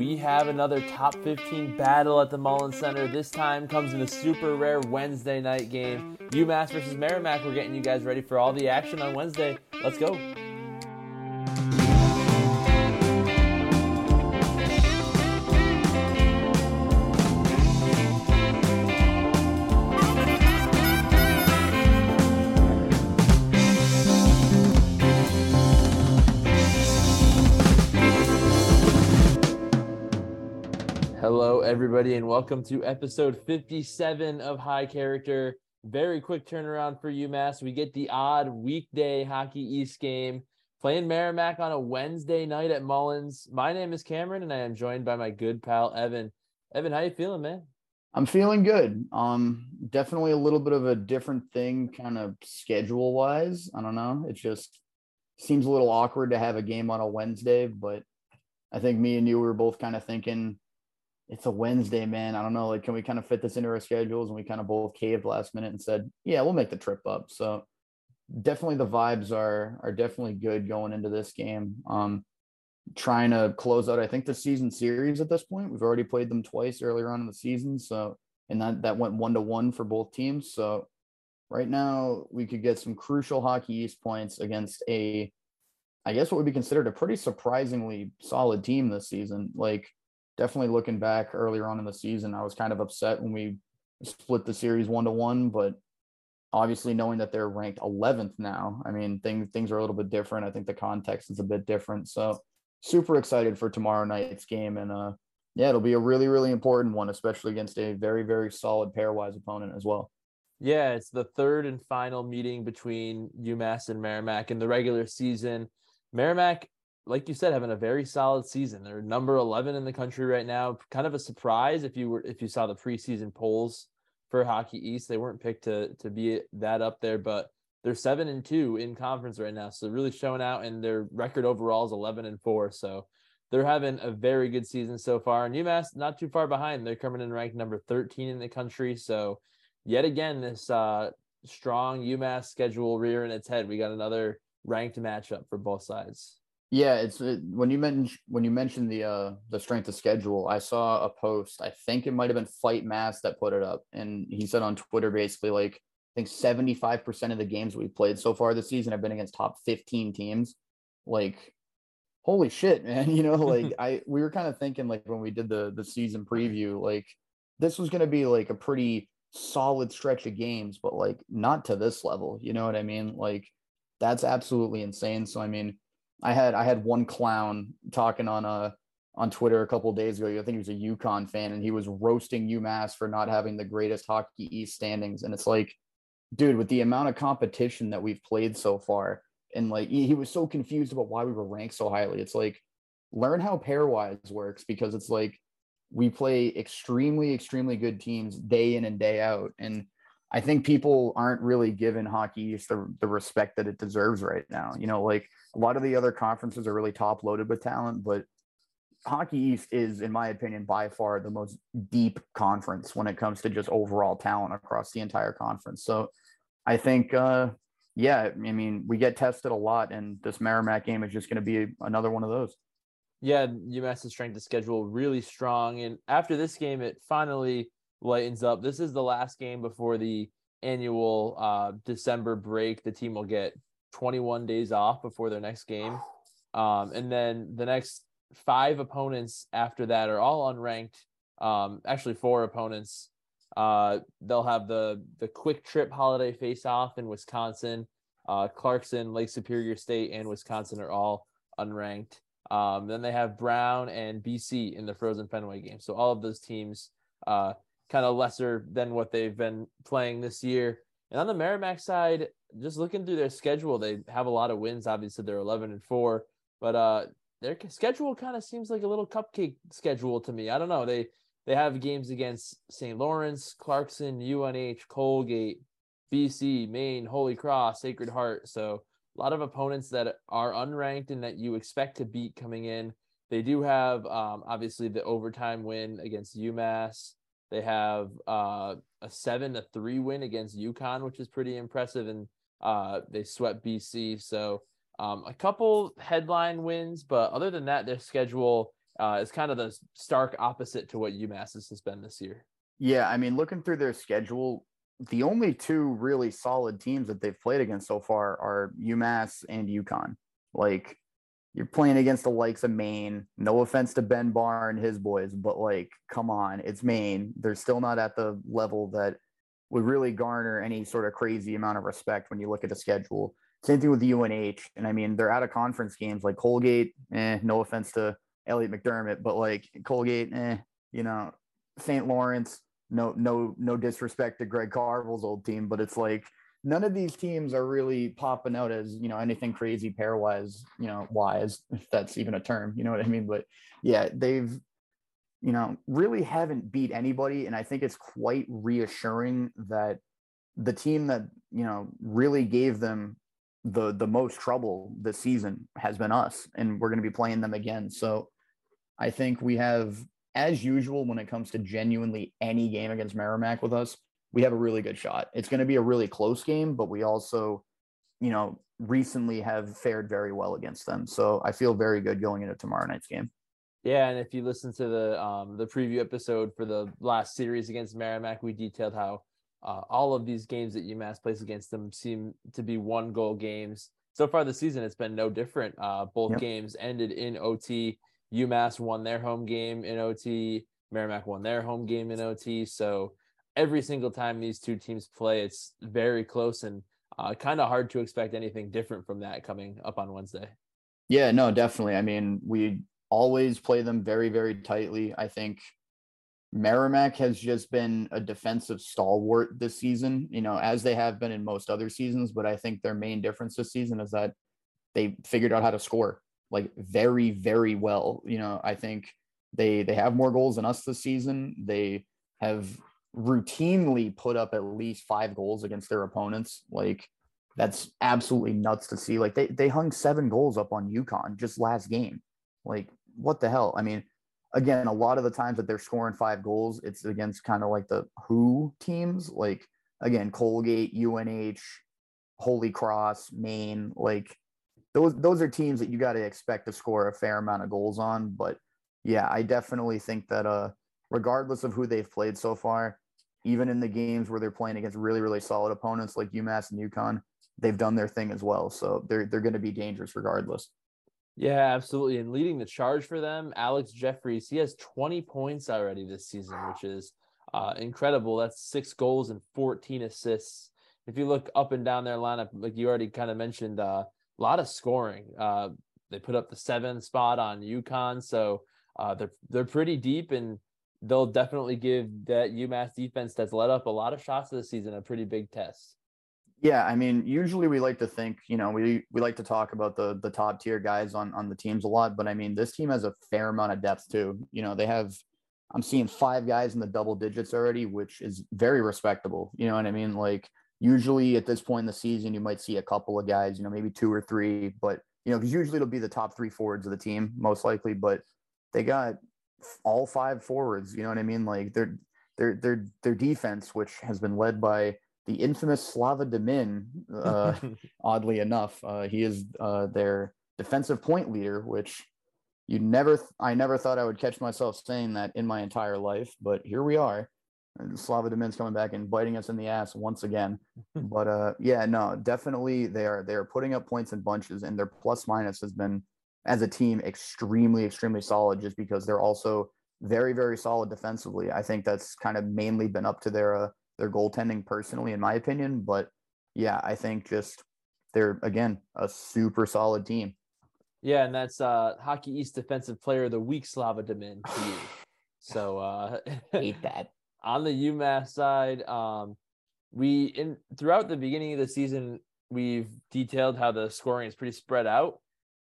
we have another top 15 battle at the Mullins Center. This time comes in a super rare Wednesday night game. UMass versus Merrimack. We're getting you guys ready for all the action on Wednesday. Let's go. Everybody, and welcome to episode 57 of High Character. Very quick turnaround for UMass. We get the odd weekday Hockey East game playing Merrimack on a Wednesday night at Mullins. My name is Cameron, and I am joined by my good pal Evin. Evin, how you feeling, man? I'm feeling good. Um, definitely a little bit of a different thing, kind of schedule wise. I don't know. It just seems a little awkward to have a game on a Wednesday, but I think me and you were both kind of thinking it's a Wednesday, man. I don't know. Like, can we kind of fit this into our schedules? And we kind of both caved last minute and said, yeah, we'll make the trip up. So definitely the vibes are are definitely good going into this game. Um, trying to close out, I think, the season series at this point. We've already played them twice earlier on in the season. So and that that went one to one for both teams. So right now we could get some crucial hockey east points against a I guess what would be considered a pretty surprisingly solid team this season. Like definitely looking back earlier on in the season, I was kind of upset when we split the series one to one, but obviously knowing that they're ranked 11th now, I mean, things things are a little bit different. I think the context is a bit different. So super excited for tomorrow night's game. And uh, yeah, it'll be a really, really important one, especially against a very, very solid pairwise opponent as well. Yeah, it's the third and final meeting between UMass and Merrimack in the regular season. Merrimack like you said, having a very solid season. They're number 11 in the country right now. Kind of a surprise if you were if you saw the preseason polls for Hockey East. They weren't picked to to be that up there, but they're seven and two in conference right now. So really showing out, and their record overall is 11 and four. So they're having a very good season so far. And UMass not too far behind. They're coming in ranked number 13 in the country. So yet again, this uh, strong UMass schedule rearing its head. We got another ranked matchup for both sides. Yeah, it's it, when you mentioned when you mentioned the uh the strength of schedule, I saw a post. I think it might have been Fight Mass that put it up, and he said on Twitter basically like I think seventy five percent of the games we've played so far this season have been against top fifteen teams. Like, holy shit, man! You know, like I we were kind of thinking like when we did the the season preview, like this was going to be like a pretty solid stretch of games, but like not to this level. You know what I mean? Like that's absolutely insane. So I mean I had I had one clown talking on a uh, on Twitter a couple days ago. I think he was a UConn fan, and he was roasting UMass for not having the greatest Hockey East standings. And it's like, dude, with the amount of competition that we've played so far, and like he, he was so confused about why we were ranked so highly. It's like, learn how pairwise works because it's like we play extremely, extremely good teams day in and day out, and I think people aren't really giving Hockey East the, the respect that it deserves right now. You know, like a lot of the other conferences are really top loaded with talent, but Hockey East is, in my opinion, by far the most deep conference when it comes to just overall talent across the entire conference. So I think, uh, yeah, I mean, we get tested a lot, and this Merrimack game is just going to be another one of those. Yeah, UMass's strength of schedule really strong, and after this game, it finally lightens up. This is the last game before the annual uh, December break. The team will get 21 days off before their next game. Um, and then the next five opponents after that are all unranked. Um, actually, four opponents. Uh, they'll have the the Kwik Trip holiday face off in Wisconsin. Uh, Clarkson, Lake Superior State, and Wisconsin are all unranked. Um, then they have Brown and BC in the Frozen Fenway game. So all of those teams uh, kind of lesser than what they've been playing this year. And on the Merrimack side, just looking through their schedule, they have a lot of wins. Obviously, they're 11 and four, but uh, their schedule kind of seems like a little cupcake schedule to me. I don't know. They they have games against St. Lawrence, Clarkson, UNH, Colgate, BC, Maine, Holy Cross, Sacred Heart. So a lot of opponents that are unranked and that you expect to beat coming in. They do have um, obviously the overtime win against UMass. They have uh, a seven to three win against UConn, which is pretty impressive, and uh, they swept BC. So um, a couple headline wins, but other than that, their schedule uh, is kind of the stark opposite to what UMass has been this year. Yeah, I mean, looking through their schedule, the only two really solid teams that they've played against so far are UMass and UConn. Like you're playing against the likes of Maine. No offense to Ben Barr and his boys, but like, come on, it's Maine. They're still not at the level that would really garner any sort of crazy amount of respect when you look at the schedule. Same thing with UNH. And I mean, they're out of conference games like Colgate, eh, no offense to Elliot McDermott, but like Colgate, eh, you know, St. Lawrence, no, no, no disrespect to Greg Carvel's old team, but it's like none of these teams are really popping out as you know anything crazy pairwise, you know, wise, if that's even a term, you know what I mean? But yeah, they've you know really haven't beat anybody, and I think it's quite reassuring that the team that you know really gave them the the most trouble this season has been us, and we're going to be playing them again. So I think we have, as usual, when it comes to genuinely any game against Merrimack with us, we have a really good shot. It's going to be a really close game, but we also, you know, recently have fared very well against them. So I feel very good going into tomorrow night's game. Yeah, and if you listen to the um the preview episode for the last series against Merrimack, we detailed how uh, all of these games that UMass plays against them seem to be one goal games. So far this season, it's been no different. Uh, both yep. games ended in OT. UMass won their home game in OT. Merrimack won their home game in OT. So every single time these two teams play, it's very close and uh, kind of hard to expect anything different from that coming up on Wednesday. Yeah, no, definitely. I mean, we always play them very, very tightly. I think Merrimack has just been a defensive stalwart this season, you know, as they have been in most other seasons. But I think their main difference this season is that they figured out how to score like very, very well. You know, I think they they have more goals than us this season. They have routinely put up at least five goals against their opponents. Like that's absolutely nuts to see. Like they they hung seven goals up on UConn just last game. Like what the hell? I mean, again, a lot of the times that they're scoring five goals, it's against kind of like the who teams, like again, Colgate, UNH, Holy Cross, Maine, like those those are teams that you got to expect to score a fair amount of goals on. But yeah, I definitely think that uh regardless of who they've played so far, even in the games where they're playing against really, really solid opponents like UMass and UConn, they've done their thing as well. So they're they're going to be dangerous regardless. Yeah, absolutely. And leading the charge for them, Alex Jefferies, he has 20 points already this season, which is uh, incredible. That's six goals and 14 assists. If you look up and down their lineup, like you already kind of mentioned, uh, a lot of scoring. Uh, they put up the seven spot on UConn, so uh, they're they're pretty deep and they'll definitely give that UMass defense that's let up a lot of shots this season a pretty big test. Yeah, I mean, usually we like to think, you know, we we like to talk about the the top tier guys on on the teams a lot, but I mean, this team has a fair amount of depth too. You know, they have I'm seeing five guys in the double digits already, which is very respectable. You know what I mean? Like usually at this point in the season, you might see a couple of guys, you know, maybe two or three, but you know, because usually it'll be the top three forwards of the team, most likely. But they got all five forwards. You know what I mean? Like their their their their defense, which has been led by the infamous Slava Demin. Uh, oddly enough, uh, he is uh, their defensive point leader, which you never. Th- I never thought I would catch myself saying that in my entire life, but here we are. And Slava Demin's coming back and biting us in the ass once again. but uh, yeah, no, definitely they are they are putting up points in bunches, and their plus minus has been as a team extremely, extremely solid just because they're also very, very solid defensively. I think that's kind of mainly been up to their uh, their goaltending personally, in my opinion. But yeah, I think just they're again a super solid team. Yeah, and that's uh Hockey East Defensive Player of the Week, Slava Demin to you. So uh hate that. On the UMass side, um we in throughout the beginning of the season, we've detailed how the scoring is pretty spread out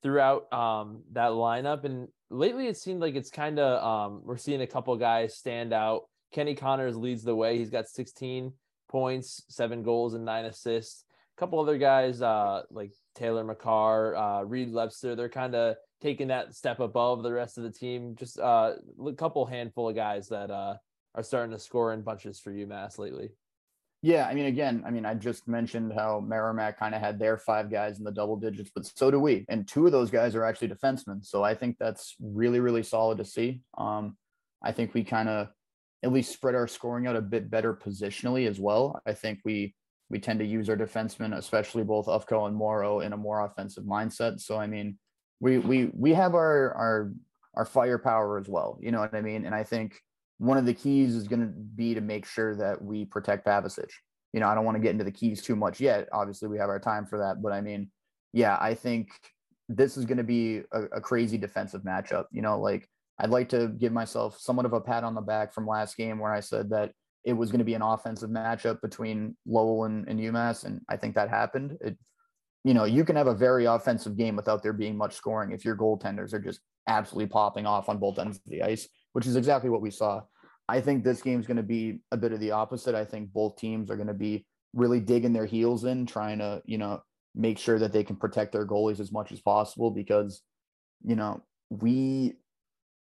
throughout um, that lineup. And lately, it seemed like it's kind of um, we're seeing a couple guys stand out. Kenny Connors leads the way. He's got 16 points, seven goals, and nine assists. A couple other guys uh, like Taylor Makar, uh, Reed Webster, they're kind of taking that step above the rest of the team. Just uh, a couple handful of guys that uh, are starting to score in bunches for UMass lately. Yeah, I mean, again, I mean, I just mentioned how Merrimack kind of had their five guys in the double digits, but so do we. And two of those guys are actually defensemen. So I think that's really, really solid to see. Um, I think we kind of at least spread our scoring out a bit better positionally as well. I think we we tend to use our defensemen, especially both Ufko and Morrow, in a more offensive mindset. So I mean, we we we have our our our firepower as well. You know what I mean? And I think one of the keys is going to be to make sure that we protect Pavicich. You know, I don't want to get into the keys too much yet. Obviously, we have our time for that, but I mean, yeah, I think this is going to be a, a crazy defensive matchup. You know, like I'd like to give myself somewhat of a pat on the back from last game where I said that it was going to be an offensive matchup between Lowell and, and UMass, and I think that happened. It, you know, you can have a very offensive game without there being much scoring if your goaltenders are just absolutely popping off on both ends of the ice which is exactly what we saw. I think this game's going to be a bit of the opposite. I think both teams are going to be really digging their heels in, trying to, you know, make sure that they can protect their goalies as much as possible because, you know, we,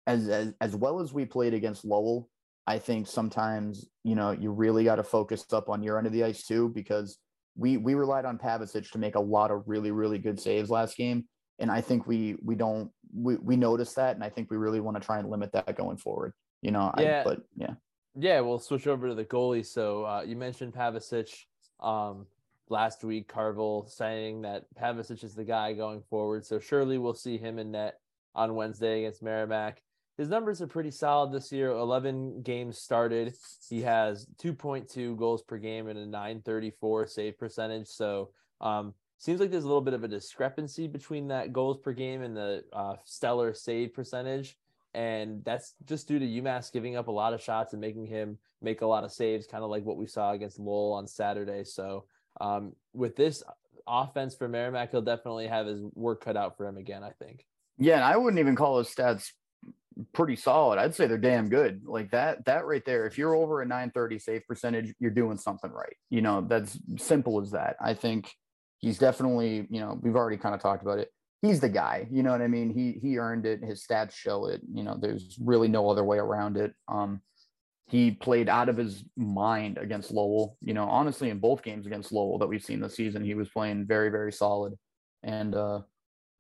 as, as, as well as we played against Lowell, I think sometimes, you know, you really got to focus up on your end of the ice too, because we, we relied on Pavicich to make a lot of really, really good saves last game and I think we we don't we we notice that, and I think we really want to try and limit that going forward. You know, yeah, I, but yeah, yeah. We'll switch over to the goalie. So uh, you mentioned Pavicich um, last week. Carvel saying that Pavicich is the guy going forward. So surely we'll see him in net on Wednesday against Merrimack. His numbers are pretty solid this year. 11 games started. He has 2.2 goals per game and a 934 save percentage. So um, seems like there's a little bit of a discrepancy between that goals per game and the uh, stellar save percentage. And that's just due to UMass giving up a lot of shots and making him make a lot of saves, kind of like what we saw against Lowell on Saturday. So um, with this offense for Merrimack, he'll definitely have his work cut out for him again, I think. Yeah, and I wouldn't even call his stats pretty solid. I'd say they're damn good. Like that, that right there. If you're over a 930 save percentage, you're doing something right. You know, that's simple as that. I think he's definitely, you know, we've already kind of talked about it. He's the guy, you know what I mean? He he earned it. His stats show it. You know, there's really no other way around it. Um, he played out of his mind against Lowell. You know, honestly, in both games against Lowell that we've seen this season, he was playing very, very solid. And uh,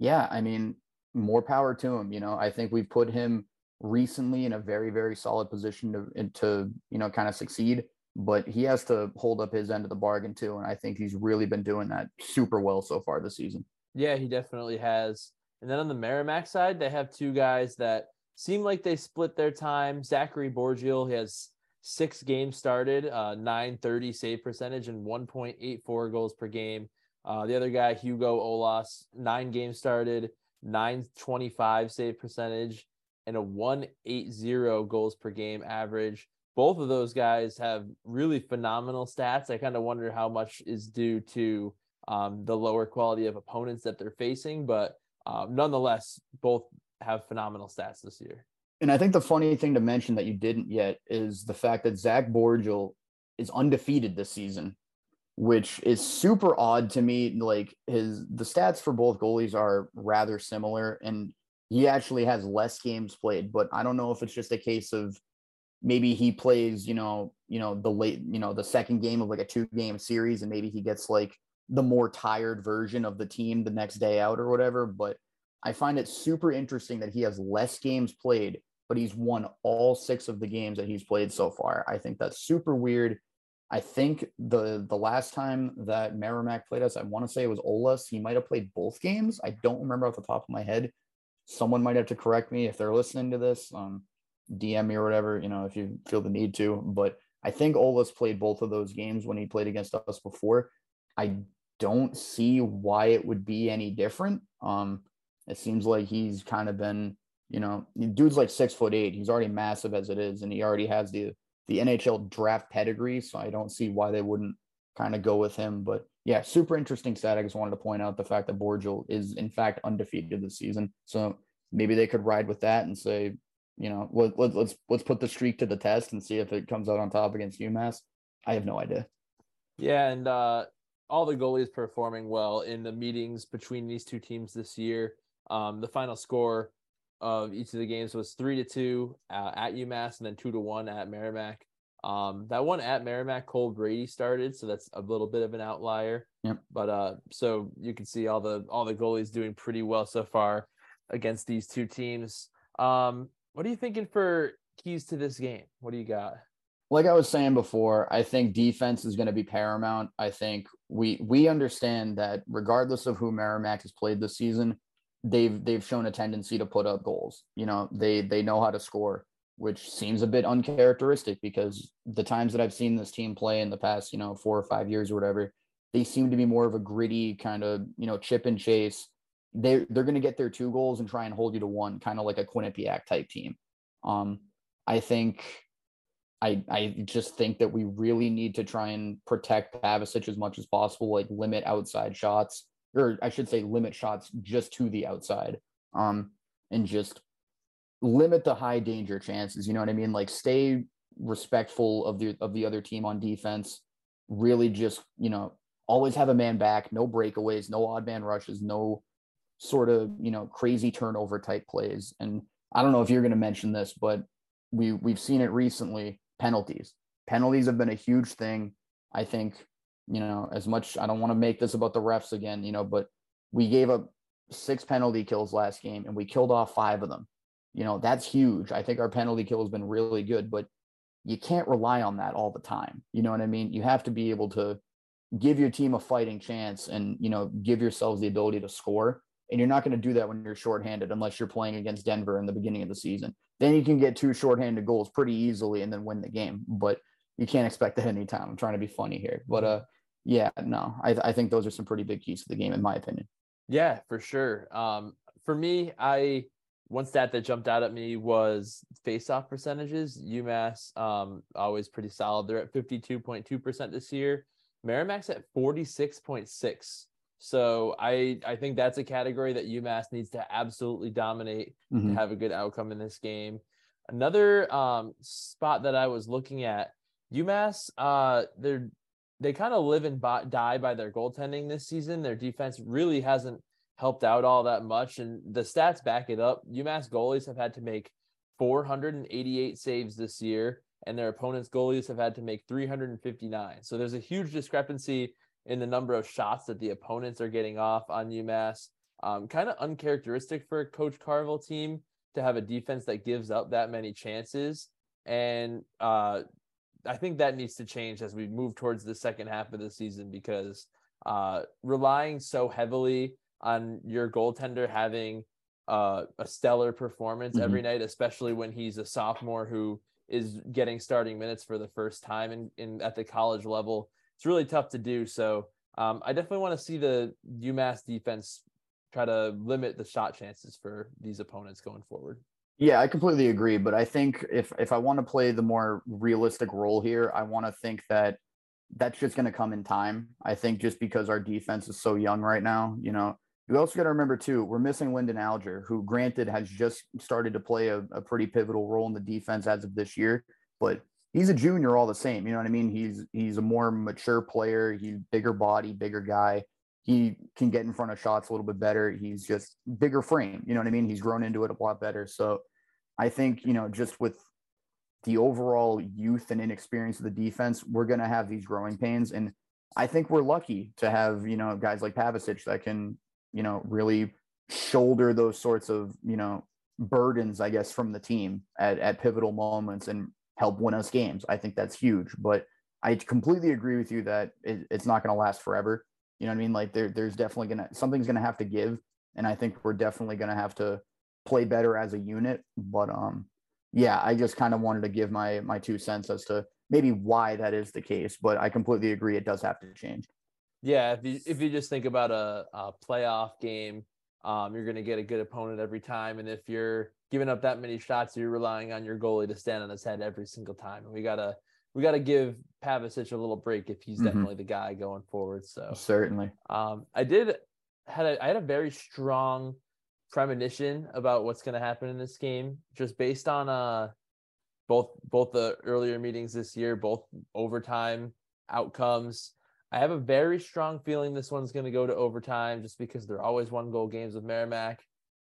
yeah, I mean, more power to him. You know, I think we've put him recently in a very, very solid position to to you know kind of succeed but he has to hold up his end of the bargain too. And I think he's really been doing that super well so far this season. Yeah, he definitely has. And then on the Merrimack side, they have two guys that seem like they split their time. Zachary Borgiel, he has six games started, uh, 930 save percentage and 1.84 goals per game. Uh, the other guy, Hugo Ollas, nine games started, 925 save percentage, and a 180 goals per game average both of those guys have really phenomenal stats. I kind of wonder how much is due to um, the lower quality of opponents that they're facing, but um, nonetheless, both have phenomenal stats this year. And I think the funny thing to mention that you didn't yet is the fact that Zach Borgiel is undefeated this season, which is super odd to me. Like his the stats for both goalies are rather similar, and he actually has less games played. But I don't know if it's just a case of maybe he plays, you know, you know, the late, you know, the second game of like a two game series, and maybe he gets like the more tired version of the team the next day out or whatever. But I find it super interesting that he has less games played, but he's won all six of the games that he's played so far. I think that's super weird. I think the the last time that Merrimack played us, I want to say it was Ollas. He might have played both games. I don't remember off the top of my head. Someone might have to correct me if they're listening to this. Um, DM me or whatever, you know, if you feel the need to. But I think Ollas played both of those games when he played against us before. I don't see why it would be any different. Um, it seems like he's kind of been, you know, dude's like six foot eight. He's already massive as it is, and he already has the the NHL draft pedigree. So I don't see why they wouldn't kind of go with him. But yeah, super interesting stat. I just wanted to point out the fact that Borgiel is in fact undefeated this season. So maybe they could ride with that and say, you know, let, let, let's let's put the streak to the test and see if it comes out on top against UMass. I have no idea. Yeah, and uh, all the goalies performing well in the meetings between these two teams this year. Um, the final score of each of the games was three to two uh, at UMass and then two to one at Merrimack. Um, that one at Merrimack, Cole Brady started, so that's a little bit of an outlier. Yep. But uh, so you can see all the all the goalies doing pretty well so far against these two teams. Um, what are you thinking for keys to this game? What do you got? Like I was saying before, I think defense is going to be paramount. I think we we understand that regardless of who Merrimack has played this season, they've they've shown a tendency to put up goals. You know, they they know how to score which seems a bit uncharacteristic because the times that I've seen this team play in the past, you know, four or five years or whatever, they seem to be more of a gritty kind of, you know, chip and chase. They're they're gonna get their two goals and try and hold you to one, kind of like a Quinnipiac type team. Um, I think I I just think that we really need to try and protect Pavicich as much as possible, like limit outside shots, or I should say limit shots just to the outside. Um, and just limit the high danger chances. You know what I mean? Like stay respectful of the of the other team on defense. Really, just you know, always have a man back. No breakaways. No odd man rushes. No sort of you know crazy turnover type plays. And I don't know if you're going to mention this, but we we've seen it recently. Penalties. Penalties have been a huge thing. I think you know as much. I don't want to make this about the refs again. You know, but we gave up six penalty kills last game and we killed off five of them you know, that's huge. I think our penalty kill has been really good, but you can't rely on that all the time. You know what I mean? You have to be able to give your team a fighting chance and, you know, give yourselves the ability to score. And you're not going to do that when you're shorthanded unless you're playing against Denver in the beginning of the season. Then you can get two shorthanded goals pretty easily and then win the game. But you can't expect that anytime. I'm trying to be funny here. But uh yeah, no, I, I think those are some pretty big keys to the game, in my opinion. Yeah, for sure. Um, for me, I one stat that jumped out at me was face-off percentages. UMass um, always pretty solid. They're at 52.2% this year. Merrimack's at 46.6. So I I think that's a category that UMass needs to absolutely dominate mm-hmm. to have a good outcome in this game. Another um, spot that I was looking at, UMass, uh, they're they kind of live and die by their goaltending this season. Their defense really hasn't helped out all that much. And the stats back it up. UMass goalies have had to make 488 saves this year, and their opponents' goalies have had to make 359. So there's a huge discrepancy in the number of shots that the opponents are getting off on UMass. Um, kind of uncharacteristic for a Coach Carvel team to have a defense that gives up that many chances. And uh, I think that needs to change as we move towards the second half of the season because uh, relying so heavily on your goaltender having uh, a stellar performance mm-hmm. every night, especially when he's a sophomore who is getting starting minutes for the first time in, in at the college level. It's really tough to do. So um, I definitely want to see the UMass defense try to limit the shot chances for these opponents going forward. Yeah, I completely agree. But I think if if I want to play the more realistic role here, I want to think that that's just going to come in time. I think just because our defense is so young right now, you know, you also got to remember too, we're missing Linden Alger, who granted has just started to play a, a, pretty pivotal role in the defense as of this year, but he's a junior all the same. You know what I mean? He's he's a more mature player. He's bigger body, bigger guy. He can get in front of shots a little bit better. He's just bigger frame. You know what I mean? He's grown into it a lot better. So I think you know just with the overall youth and inexperience of the defense, we're to have these growing pains and. I think we're lucky to have, you know, guys like Pavicich that can you know, really shoulder those sorts of, you know, burdens, I guess, from the team at, at pivotal moments and help win us games. I think that's huge. But I completely agree with you that it, it's not going to last forever. You know what I mean? Like there, there's definitely going to, something's going to have to give. And I think we're definitely going to have to play better as a unit. But, um, yeah, I just kind of wanted to give my, my two cents as to maybe why that is the case, but I completely agree. It does have to change. Yeah, if you if you just think about a, a playoff game, um, you're to get a good opponent every time, and if you're giving up that many shots, you're relying on your goalie to stand on his head every single time. And we gotta we gotta give Pavicich a little break if he's mm-hmm. definitely the guy going forward. So certainly, um, I did had a I had a very strong premonition about what's going to happen in this game, just based on uh both both the earlier meetings this year, both overtime outcomes I have a very strong feeling this one's going to go to overtime just because they're always one goal games with Merrimack.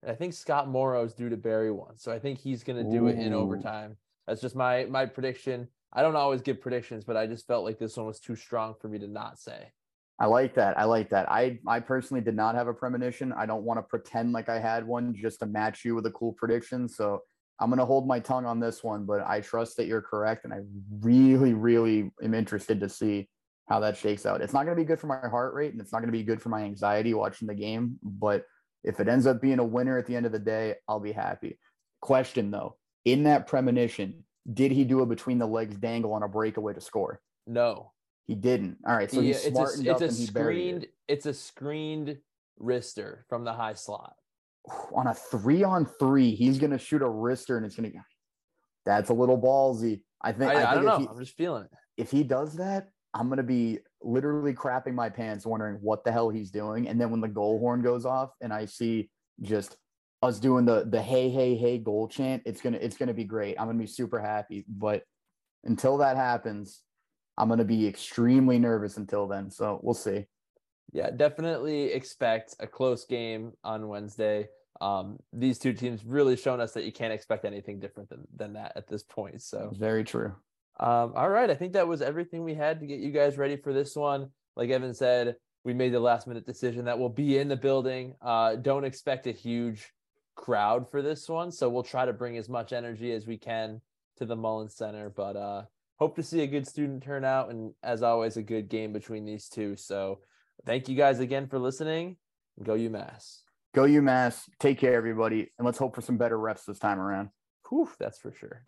And I think Scott Morrow is due to bury one. So I think he's going to do Ooh. it in overtime. That's just my my prediction. I don't always give predictions, but I just felt like this one was too strong for me to not say. I like that. I like that. I I personally did not have a premonition. I don't want to pretend like I had one just to match you with a cool prediction. So I'm gonna hold my tongue on this one, but I trust that you're correct, and I really, really am interested to see how that shakes out. It's not gonna be good for my heart rate, and it's not gonna be good for my anxiety watching the game. But if it ends up being a winner at the end of the day, I'll be happy. Question though, in that premonition, did he do a between the legs dangle on a breakaway to score? No, he didn't. All right, so he, it's smartened a, up it's a and he buried screened it. it's a screened wrister from the high slot. on a three on three. He's gonna shoot a wrister, and it's gonna. That's a little ballsy. I think. I, I, I don't know. he- I'm just feeling it. if he does that, I'm gonna be literally crapping my pants, wondering what the hell he's doing. And then when the goal horn goes off, and I see just us doing the the hey hey hey goal chant, it's gonna it's gonna be great. I'm gonna be super happy. But until that happens, I'm gonna be extremely nervous until then. So we'll see. Yeah, definitely expect a close game on Wednesday. Um, these two teams really shown us that you can't expect anything different than, than that at this point. So Very true. Um, all right. I think that was everything we had to get you guys ready for this one. Like Evin said, we made the last minute decision that we'll be in the building. Uh, don't expect a huge crowd for this one. So we'll try to bring as much energy as we can to the Mullins Center. But uh, hope to see a good student turnout and, as always, a good game between these two. So thank you guys again for listening. Go UMass. Go UMass. Take care, everybody, and let's hope for some better refs this time around. Whew, that's for sure.